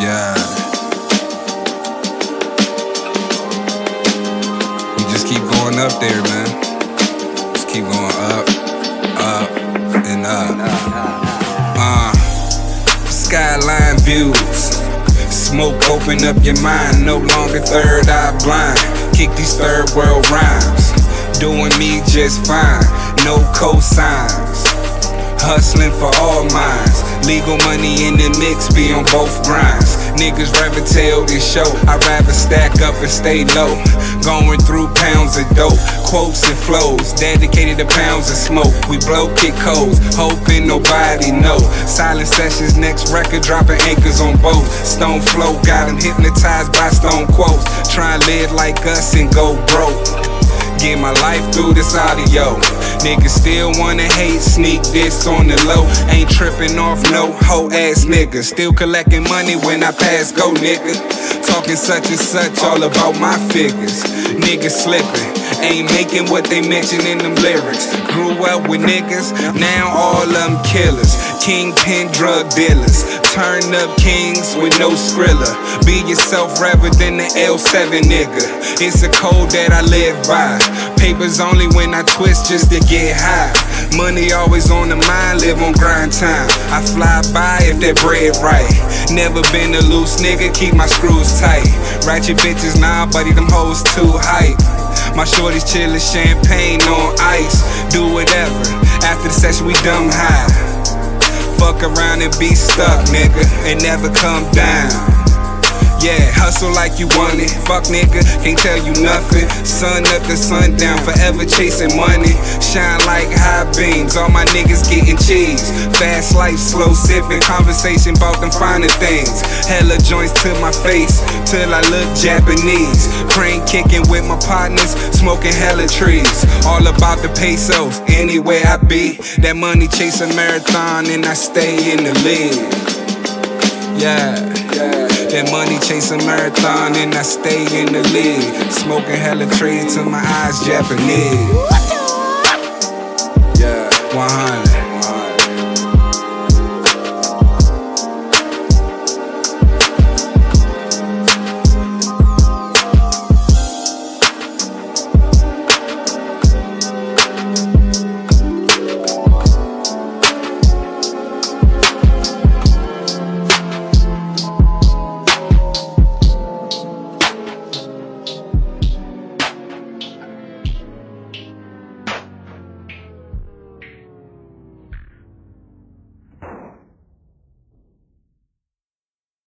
Yeah. We just keep going up there, man. Just keep going up, up, and up. Uh, skyline views. Smoke, open up your mind. No longer third eye blind. Kick these third world rhymes. Doing me just fine. No cosigns. Hustling for all minds Legal money in the mix, be on both grinds. Niggas rather tell this show. I'd rather stack up and stay low. Going through pounds of dope, quotes and flows. Dedicated to pounds of smoke. We blow kick codes, hoping nobody know. Silent sessions, next record dropping anchors on both. Stone flow got 'em hypnotized by stone quotes. Try and live like us and go broke. Get my life through this audio. Niggas still wanna hate, sneak this on the low. Ain't tripping off no hoe ass nigga. Still collecting money when I pass go, nigga. Talking such and such, all about my figures. Niggas slipping, ain't making what they mention in them lyrics. Grew up with niggas, now all them killers. Kingpin drug dealers. Turn up kings with no skrilla. Be yourself rather than the L7 nigga. It's a code that I live by. Papers only when I twist just to get high. Money always on the mind, live on grind time. I fly by if that bread right. Never been a loose nigga, keep my screws tight. Ratchet bitches, nah, buddy, them hoes too hype. My shorties chillin' champagne on ice. Do whatever. After the session, we dumb high. Fuck around and be stuck, nigga, and never come down. Yeah, hustle like you want it. Fuck nigga, can't tell you nothing. Sun up to sundown, forever chasing money. Shine like high beams, all my niggas getting cheese. Fast life, slow sipping, conversation about them finer things. Hella joints to my face, till I look Japanese. Crane kicking with my partners, smoking hella trees. All about the pesos, anywhere I be. That money chase a marathon, and I stay in the league. Yeah. Yeah. That money chase a marathon and I stay in the league. Smoking hella trees till my eyes Japanese. Yeah, 100.